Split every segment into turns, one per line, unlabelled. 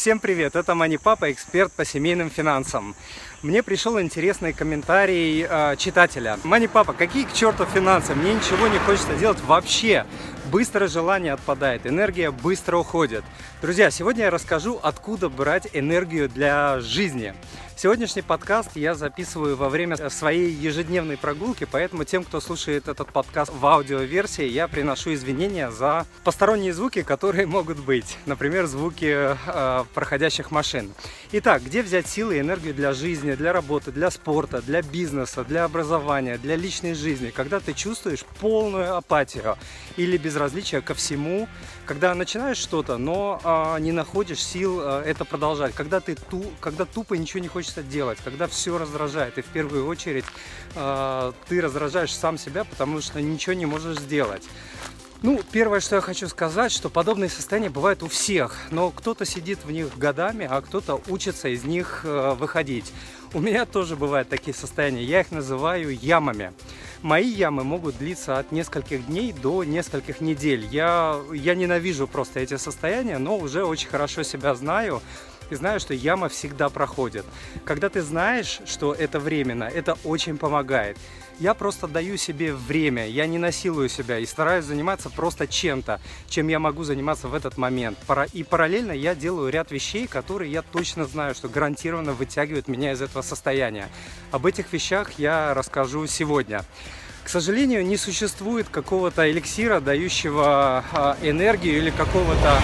Всем привет, это Мани Папа, эксперт по семейным финансам. Мне пришел интересный комментарий э, читателя. Мани Папа, какие к черту финансы? Мне ничего не хочется делать вообще. Быстро желание отпадает, энергия быстро уходит. Друзья, сегодня я расскажу, откуда брать энергию для жизни. Сегодняшний подкаст я записываю во время своей ежедневной прогулки, поэтому тем, кто слушает этот подкаст в аудиоверсии, я приношу извинения за посторонние звуки, которые могут быть. Например, звуки э, проходящих машин. Итак, где взять силы и энергию для жизни, для работы, для спорта, для бизнеса, для образования, для личной жизни, когда ты чувствуешь полную апатию или безразличие ко всему, когда начинаешь что-то, но э, не находишь сил э, это продолжать, когда ты ту, когда тупо ничего не хочется делать, когда все раздражает, и в первую очередь э, ты раздражаешь сам себя, потому что ничего не можешь сделать. Ну, первое, что я хочу сказать, что подобные состояния бывают у всех, но кто-то сидит в них годами, а кто-то учится из них э, выходить. У меня тоже бывают такие состояния, я их называю ямами. Мои ямы могут длиться от нескольких дней до нескольких недель. Я, я ненавижу просто эти состояния, но уже очень хорошо себя знаю и знаю, что яма всегда проходит. Когда ты знаешь, что это временно, это очень помогает. Я просто даю себе время, я не насилую себя и стараюсь заниматься просто чем-то, чем я могу заниматься в этот момент. И параллельно я делаю ряд вещей, которые я точно знаю, что гарантированно вытягивают меня из этого состояния. Об этих вещах я расскажу сегодня. К сожалению, не существует какого-то эликсира, дающего а, энергию или какого-то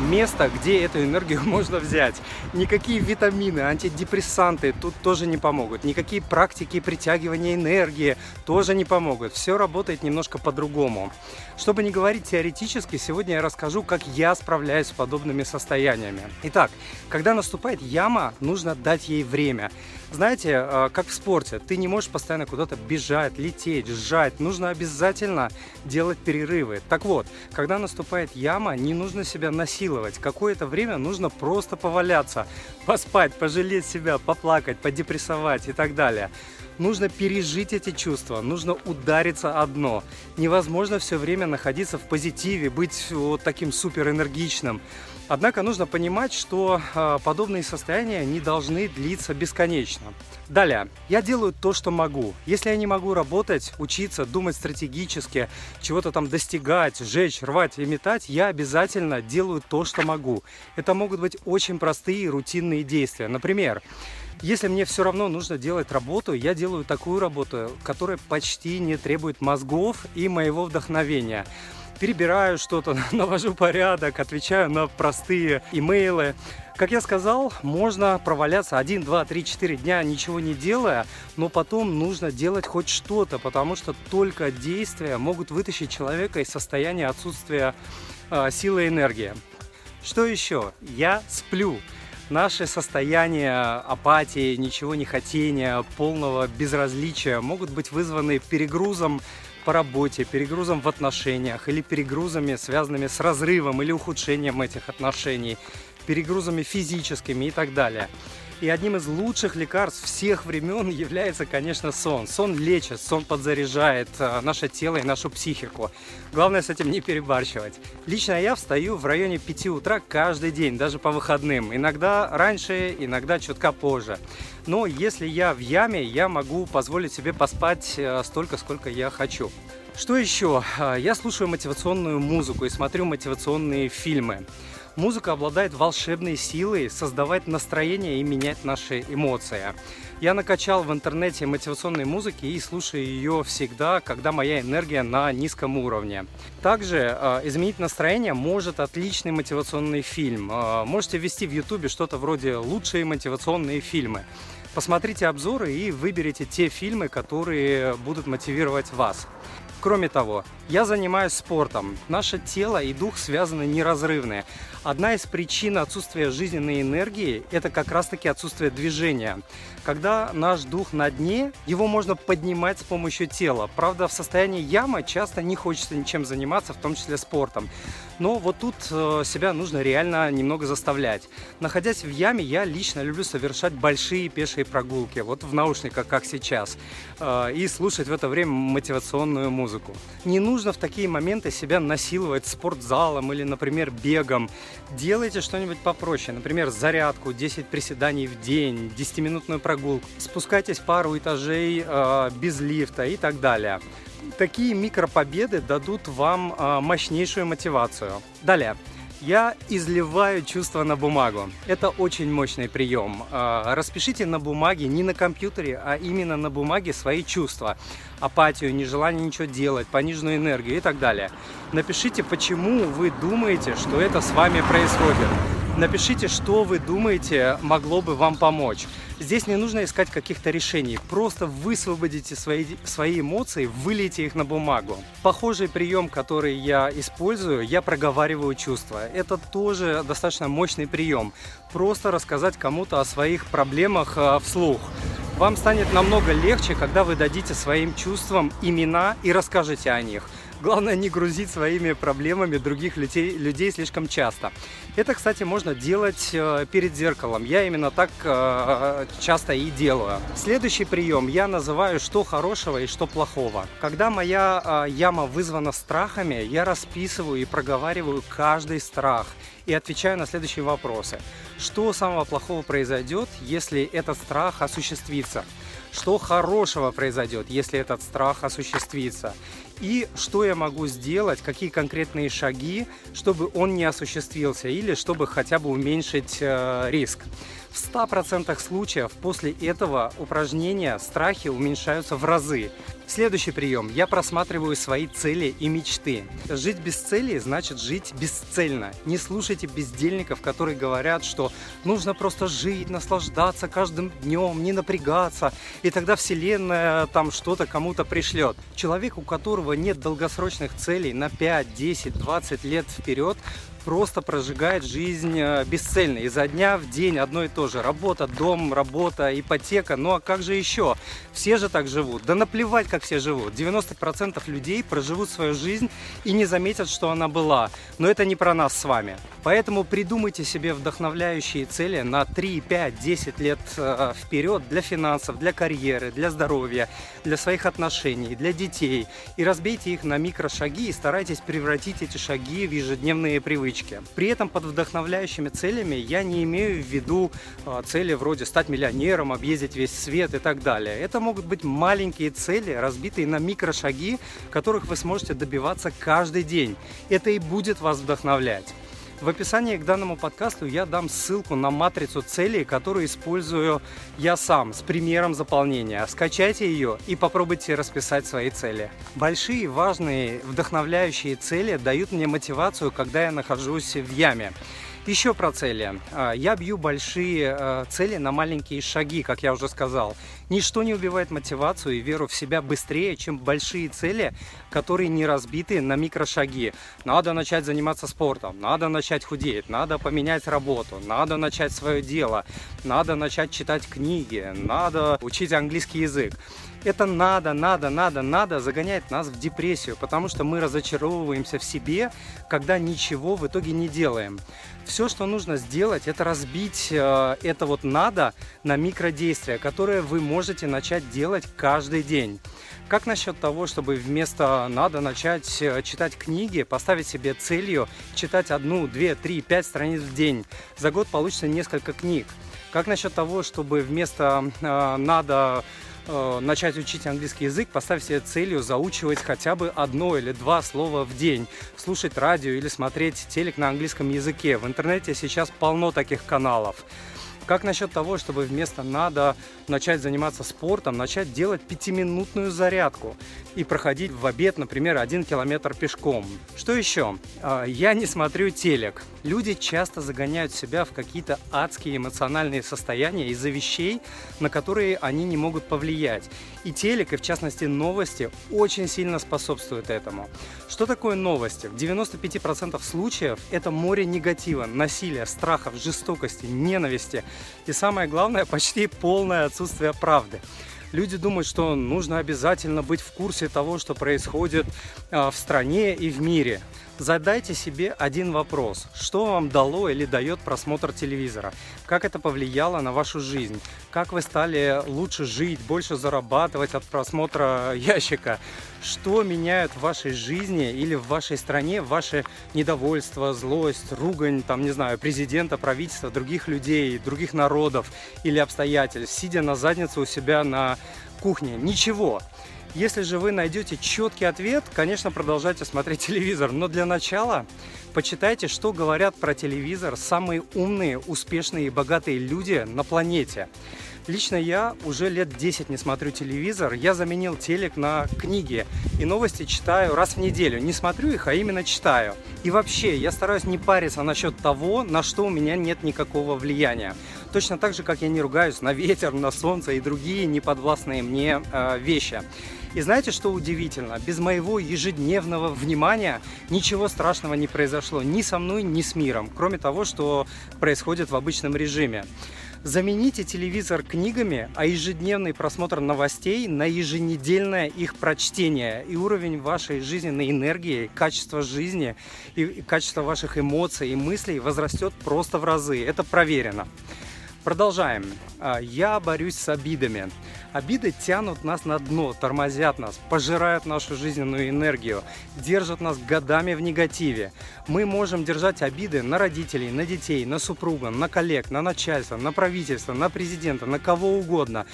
место, где эту энергию можно взять. Никакие витамины, антидепрессанты тут тоже не помогут. Никакие практики притягивания энергии тоже не помогут. Все работает немножко по-другому. Чтобы не говорить теоретически, сегодня я расскажу, как я справляюсь с подобными состояниями. Итак, когда наступает яма, нужно дать ей время. Знаете, а, как в спорте, ты не можешь постоянно куда-то бежать, лететь, сжать. Нужно обязательно делать перерывы. Так вот, когда наступает яма, не нужно себя насиловать. Какое-то время нужно просто поваляться, поспать, пожалеть себя, поплакать, подепрессовать и так далее. Нужно пережить эти чувства, нужно удариться одно. Невозможно все время находиться в позитиве, быть вот таким супер энергичным. Однако нужно понимать, что э, подобные состояния не должны длиться бесконечно. Далее, я делаю то, что могу. Если я не могу работать, учиться, думать стратегически, чего-то там достигать, жечь, рвать и метать, я обязательно делаю то, что могу. Это могут быть очень простые рутинные действия. Например, если мне все равно нужно делать работу, я делаю такую работу, которая почти не требует мозгов и моего вдохновения перебираю что-то, навожу порядок, отвечаю на простые имейлы. Как я сказал, можно проваляться 1, 2, 3, 4 дня, ничего не делая, но потом нужно делать хоть что-то, потому что только действия могут вытащить человека из состояния отсутствия э, силы и энергии. Что еще? Я сплю. Наши состояния апатии, ничего не хотения, полного безразличия могут быть вызваны перегрузом по работе, перегрузом в отношениях или перегрузами, связанными с разрывом или ухудшением этих отношений, перегрузами физическими и так далее. И одним из лучших лекарств всех времен является, конечно, сон. Сон лечит, сон подзаряжает э, наше тело и нашу психику. Главное с этим не перебарщивать. Лично я встаю в районе 5 утра каждый день, даже по выходным. Иногда раньше, иногда чутка позже. Но если я в яме, я могу позволить себе поспать э, столько, сколько я хочу. Что еще? Э, я слушаю мотивационную музыку и смотрю мотивационные фильмы. Музыка обладает волшебной силой создавать настроение и менять наши эмоции. Я накачал в интернете мотивационной музыки и слушаю ее всегда, когда моя энергия на низком уровне. Также э, изменить настроение может отличный мотивационный фильм. Э, можете ввести в ютубе что-то вроде «Лучшие мотивационные фильмы». Посмотрите обзоры и выберите те фильмы, которые будут мотивировать вас. Кроме того, я занимаюсь спортом. Наше тело и дух связаны неразрывно. Одна из причин отсутствия жизненной энергии – это как раз-таки отсутствие движения. Когда наш дух на дне, его можно поднимать с помощью тела. Правда, в состоянии ямы часто не хочется ничем заниматься, в том числе спортом. Но вот тут э, себя нужно реально немного заставлять. Находясь в яме, я лично люблю совершать большие пешие прогулки, вот в наушниках, как сейчас, э, и слушать в это время мотивационную музыку. Не нужно в такие моменты себя насиловать спортзалом или, например, бегом. Делайте что-нибудь попроще, например, зарядку, 10 приседаний в день, 10-минутную прогулку. Спускайтесь пару этажей э, без лифта и так далее такие микропобеды дадут вам э, мощнейшую мотивацию. Далее. Я изливаю чувства на бумагу. Это очень мощный прием. А, распишите на бумаге, не на компьютере, а именно на бумаге свои чувства. Апатию, нежелание ничего делать, пониженную энергию и так далее. Напишите, почему вы думаете, что это с вами происходит. Напишите, что вы думаете могло бы вам помочь. Здесь не нужно искать каких-то решений, просто высвободите свои, свои эмоции, вылейте их на бумагу. Похожий прием, который я использую, я проговариваю чувства. Это тоже достаточно мощный прием. Просто рассказать кому-то о своих проблемах э, вслух. Вам станет намного легче, когда вы дадите своим чувствам имена и расскажете о них. Главное не грузить своими проблемами других людей, людей слишком часто. Это, кстати, можно делать э, перед зеркалом. Я именно так э, часто и делаю. Следующий прием я называю «что хорошего и что плохого». Когда моя э, яма вызвана страхами, я расписываю и проговариваю каждый страх и отвечаю на следующие вопросы. Что самого плохого произойдет, если этот страх осуществится? Что хорошего произойдет, если этот страх осуществится? и что я могу сделать, какие конкретные шаги, чтобы он не осуществился или чтобы хотя бы уменьшить э, риск. В 100% случаев после этого упражнения страхи уменьшаются в разы. Следующий прием. Я просматриваю свои цели и мечты. Жить без цели значит жить бесцельно. Не слушайте бездельников, которые говорят, что нужно просто жить, наслаждаться каждым днем, не напрягаться, и тогда Вселенная там что-то кому-то пришлет. Человек, у которого нет долгосрочных целей на 5, 10, 20 лет вперед, просто прожигает жизнь э, бесцельно. Изо дня в день одно и то же. Работа, дом, работа, ипотека. Ну а как же еще? Все же так живут. Да наплевать, как все живут. 90% людей проживут свою жизнь и не заметят, что она была. Но это не про нас с вами. Поэтому придумайте себе вдохновляющие цели на 3, 5, 10 лет э, вперед для финансов, для карьеры, для здоровья, для своих отношений, для детей. И разбейте их на микрошаги и старайтесь превратить эти шаги в ежедневные привычки. При этом под вдохновляющими целями я не имею в виду а, цели вроде стать миллионером, объездить весь свет и так далее. Это могут быть маленькие цели, разбитые на микрошаги, которых вы сможете добиваться каждый день. Это и будет вас вдохновлять. В описании к данному подкасту я дам ссылку на матрицу целей, которую использую я сам с примером заполнения. Скачайте ее и попробуйте расписать свои цели. Большие, важные, вдохновляющие цели дают мне мотивацию, когда я нахожусь в яме. Еще про цели. А, я бью большие а, цели на маленькие шаги, как я уже сказал. Ничто не убивает мотивацию и веру в себя быстрее, чем большие цели, которые не разбиты на микрошаги. Надо начать заниматься спортом, надо начать худеть, надо поменять работу, надо начать свое дело, надо начать читать книги, надо учить английский язык это надо, надо, надо, надо загоняет нас в депрессию, потому что мы разочаровываемся в себе, когда ничего в итоге не делаем. Все, что нужно сделать, это разбить э, это вот надо на микродействия, которые вы можете начать делать каждый день. Как насчет того, чтобы вместо надо начать э, читать книги, поставить себе целью читать одну, две, три, пять страниц в день? За год получится несколько книг. Как насчет того, чтобы вместо э, надо э, начать учить английский язык, поставь себе целью заучивать хотя бы одно или два слова в день, слушать радио или смотреть телек на английском языке. В интернете сейчас полно таких каналов. Как насчет того, чтобы вместо надо начать заниматься спортом, начать делать пятиминутную зарядку и проходить в обед, например, один километр пешком? Что еще? А, я не смотрю телек. Люди часто загоняют себя в какие-то адские эмоциональные состояния из-за вещей, на которые они не могут повлиять. И телек, и в частности новости, очень сильно способствуют этому. Что такое новости? В 95% случаев это море негатива, насилия, страхов, жестокости, ненависти – и самое главное, почти полное отсутствие правды. Люди думают, что нужно обязательно быть в курсе того, что происходит а, в стране и в мире. Задайте себе один вопрос. Что вам дало или дает просмотр телевизора? Как это повлияло на вашу жизнь? Как вы стали лучше жить, больше зарабатывать от просмотра ящика? Что меняет в вашей жизни или в вашей стране ваше недовольство, злость, ругань, там, не знаю, президента, правительства, других людей, других народов или обстоятельств, сидя на заднице у себя на кухне? Ничего. Если же вы найдете четкий ответ, конечно, продолжайте смотреть телевизор. Но для начала почитайте, что говорят про телевизор самые умные, успешные и богатые люди на планете. Лично я уже лет 10 не смотрю телевизор. Я заменил телек на книги. И новости читаю раз в неделю. Не смотрю их, а именно читаю. И вообще, я стараюсь не париться насчет того, на что у меня нет никакого влияния. Точно так же, как я не ругаюсь на ветер, на солнце и другие неподвластные мне э, вещи. И знаете, что удивительно? Без моего ежедневного внимания ничего страшного не произошло ни со мной, ни с миром, кроме того, что происходит в обычном режиме. Замените телевизор книгами, а ежедневный просмотр новостей на еженедельное их прочтение. И уровень вашей жизненной энергии, качество жизни и качество ваших эмоций и мыслей возрастет просто в разы. Это проверено. Продолжаем. А, я борюсь с обидами. Обиды тянут нас на дно, тормозят нас, пожирают нашу жизненную энергию, держат нас годами в негативе. Мы можем держать обиды на родителей, на детей, на супруга, на коллег, на начальство, на правительство, на президента, на кого угодно.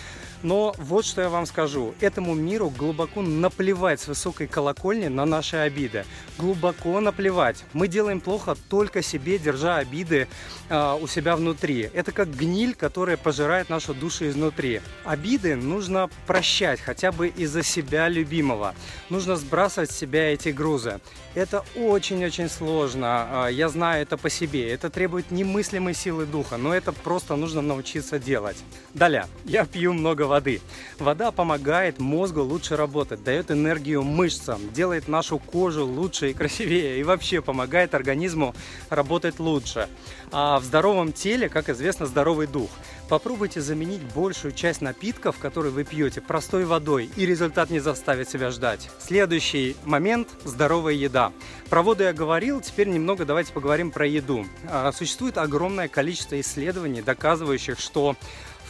Но вот что я вам скажу. Этому миру глубоко наплевать с высокой колокольни на наши обиды. Глубоко наплевать. Мы делаем плохо только себе, держа обиды э, у себя внутри. Это как гниль, которая пожирает нашу душу изнутри. Обиды нужно прощать хотя бы из-за себя любимого. Нужно сбрасывать с себя эти грузы. Это очень-очень сложно. А, я знаю это по себе. Это требует немыслимой силы духа, но это просто нужно научиться делать. Далее. Я пью много воды. Вода помогает мозгу лучше работать, дает энергию мышцам, делает нашу кожу лучше и красивее и вообще помогает организму работать лучше. А в здоровом теле, как известно, здоровый дух. Попробуйте заменить большую часть напитков, которые вы пьете, простой водой, и результат не заставит себя ждать. Следующий момент – здоровая еда. Про воду я говорил, теперь немного давайте поговорим про еду. А, существует огромное количество исследований, доказывающих, что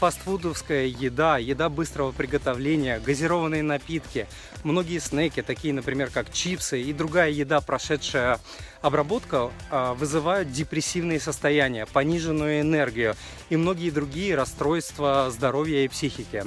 фастфудовская еда, еда быстрого приготовления, газированные напитки, многие снеки, такие, например, как чипсы и другая еда, прошедшая обработку, а, вызывают депрессивные состояния, пониженную энергию и многие другие расстройства здоровья и психики.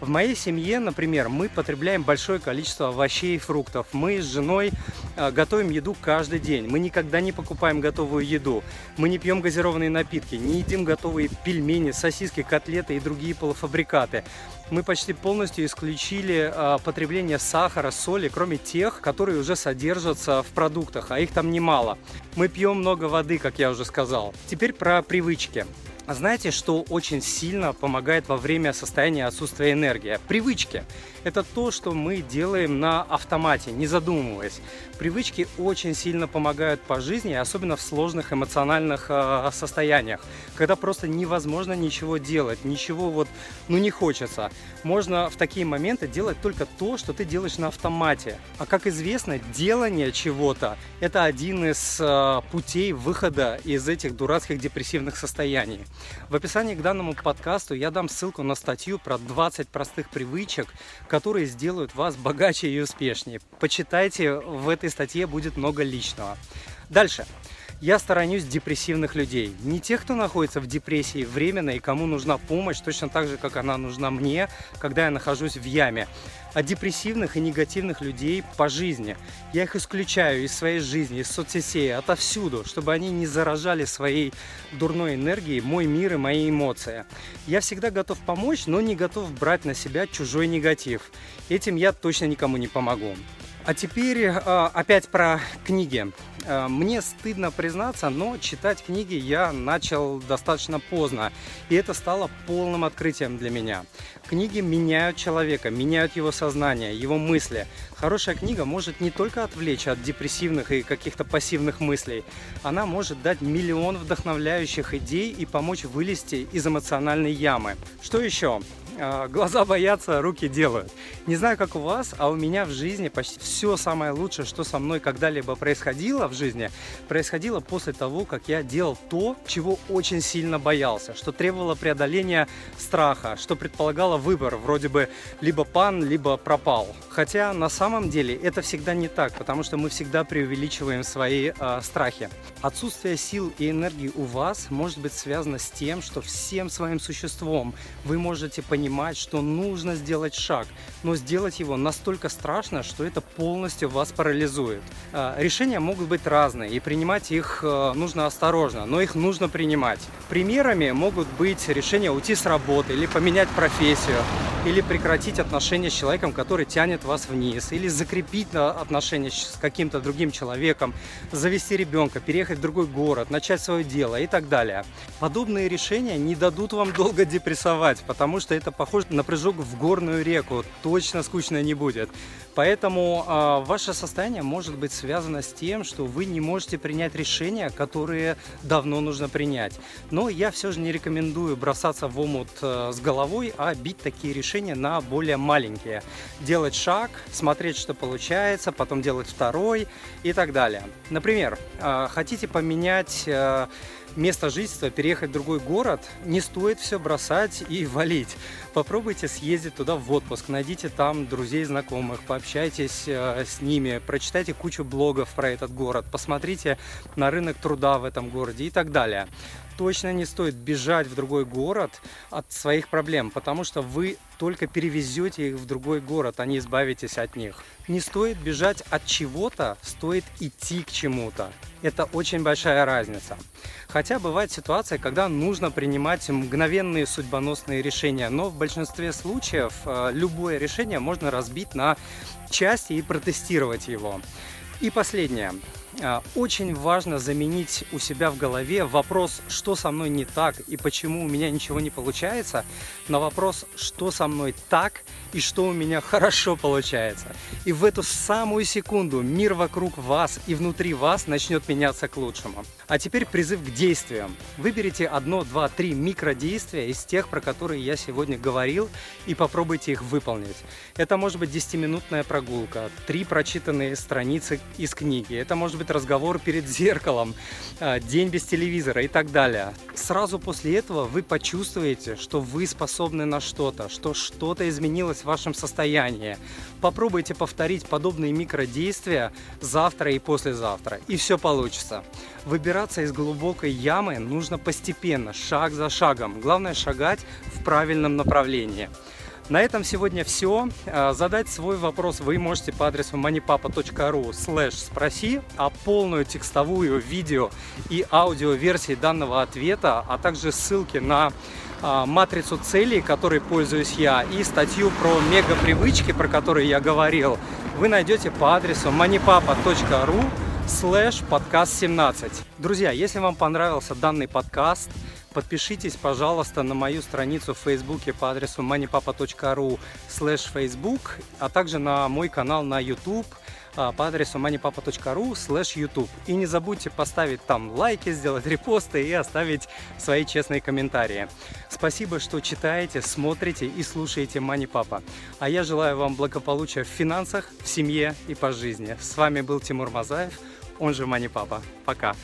В моей семье, например, мы потребляем большое количество овощей и фруктов. Мы с женой э, готовим еду каждый день. Мы никогда не покупаем готовую еду. Мы не пьем газированные напитки, не едим готовые пельмени, сосиски, котлеты и другие полуфабрикаты. Мы почти полностью исключили э, потребление сахара, соли, кроме тех, которые уже содержатся в продуктах, а их там немало. Мы пьем много воды, как я уже сказал. Теперь про привычки. А знаете, что очень сильно помогает во время состояния отсутствия энергии? Привычки. Это то, что мы делаем на автомате, не задумываясь. Привычки очень сильно помогают по жизни, особенно в сложных эмоциональных э, состояниях, когда просто невозможно ничего делать, ничего вот, ну не хочется. Можно в такие моменты делать только то, что ты делаешь на автомате. А как известно, делание чего-то – это один из э, путей выхода из этих дурацких депрессивных состояний. В описании к данному подкасту я дам ссылку на статью про 20 простых привычек, которые сделают вас богаче и успешнее. Почитайте в этой статье будет много личного. Дальше. Я сторонюсь депрессивных людей. Не тех, кто находится в депрессии временно и кому нужна помощь, точно так же, как она нужна мне, когда я нахожусь в яме. А депрессивных и негативных людей по жизни. Я их исключаю из своей жизни, из соцсетей, отовсюду, чтобы они не заражали своей дурной энергией мой мир и мои эмоции. Я всегда готов помочь, но не готов брать на себя чужой негатив. Этим я точно никому не помогу. А теперь э, опять про книги. Э, мне стыдно признаться, но читать книги я начал достаточно поздно. И это стало полным открытием для меня. Книги меняют человека, меняют его сознание, его мысли. Хорошая книга может не только отвлечь от депрессивных и каких-то пассивных мыслей, она может дать миллион вдохновляющих идей и помочь вылезти из эмоциональной ямы. Что еще? А, глаза боятся, руки делают. Не знаю, как у вас, а у меня в жизни почти все самое лучшее, что со мной когда-либо происходило в жизни, происходило после того, как я делал то, чего очень сильно боялся, что требовало преодоления страха, что предполагало выбор, вроде бы либо пан, либо пропал. Хотя на самом деле это всегда не так, потому что мы всегда преувеличиваем свои э, страхи. Отсутствие сил и энергии у вас может быть связано с тем, что всем своим существом вы можете понимать, понимать, что нужно сделать шаг, но сделать его настолько страшно, что это полностью вас парализует. А, решения могут быть разные, и принимать их э, нужно осторожно, но их нужно принимать. Примерами могут быть решения уйти с работы или поменять профессию, или прекратить отношения с человеком, который тянет вас вниз, или закрепить отношения с каким-то другим человеком, завести ребенка, переехать в другой город, начать свое дело и так далее. Подобные решения не дадут вам долго депрессовать, потому что это похож на прыжок в горную реку, точно скучно не будет. Поэтому э, ваше состояние может быть связано с тем, что вы не можете принять решения, которые давно нужно принять. Но я все же не рекомендую бросаться в омут э, с головой, а бить такие решения на более маленькие. Делать шаг, смотреть, что получается, потом делать второй и так далее. Например, э, хотите поменять... Место жительства, переехать в другой город, не стоит все бросать и валить. Попробуйте съездить туда в отпуск, найдите там друзей, знакомых, пообщайтесь э, с ними, прочитайте кучу блогов про этот город, посмотрите на рынок труда в этом городе и так далее точно не стоит бежать в другой город от своих проблем, потому что вы только перевезете их в другой город, а не избавитесь от них. Не стоит бежать от чего-то, стоит идти к чему-то. Это очень большая разница. Хотя бывает ситуация, когда нужно принимать мгновенные судьбоносные решения, но в большинстве случаев э, любое решение можно разбить на части и протестировать его. И последнее. А, очень важно заменить у себя в голове вопрос, что со мной не так и почему у меня ничего не получается, на вопрос, что со мной так и что у меня хорошо получается. И в эту самую секунду мир вокруг вас и внутри вас начнет меняться к лучшему. А теперь призыв к действиям. Выберите одно, два, три микродействия из тех, про которые я сегодня говорил, и попробуйте их выполнить. Это может быть 10-минутная прогулка, три прочитанные страницы из книги, это может быть разговор перед зеркалом, а, день без телевизора и так далее. Сразу после этого вы почувствуете, что вы способны на что-то, что что-то изменилось в вашем состоянии. Попробуйте повторить подобные микродействия завтра и послезавтра, и все получится. Выбираться из глубокой ямы нужно постепенно, шаг за шагом. Главное шагать в правильном направлении. На этом сегодня все. А, задать свой вопрос вы можете по адресу moneypapa.ru слэш спроси, а полную текстовую, видео и аудио версии данного ответа, а также ссылки на а, матрицу целей, которой пользуюсь я, и статью про мега-привычки, про которые я говорил, вы найдете по адресу moneypapa.ru слэш подкаст 17. Друзья, если вам понравился данный подкаст, Подпишитесь, пожалуйста, на мою страницу в Фейсбуке по адресу moneypapa.ru slash Facebook, а также на мой канал на YouTube а, по адресу moneypapa.ru slash YouTube. И не забудьте поставить там лайки, сделать репосты и оставить свои честные комментарии. Спасибо, что читаете, смотрите и слушаете Money Papa. А я желаю вам благополучия в финансах, в семье и по жизни. С вами был Тимур Мазаев, он же Мани Папа. Пока.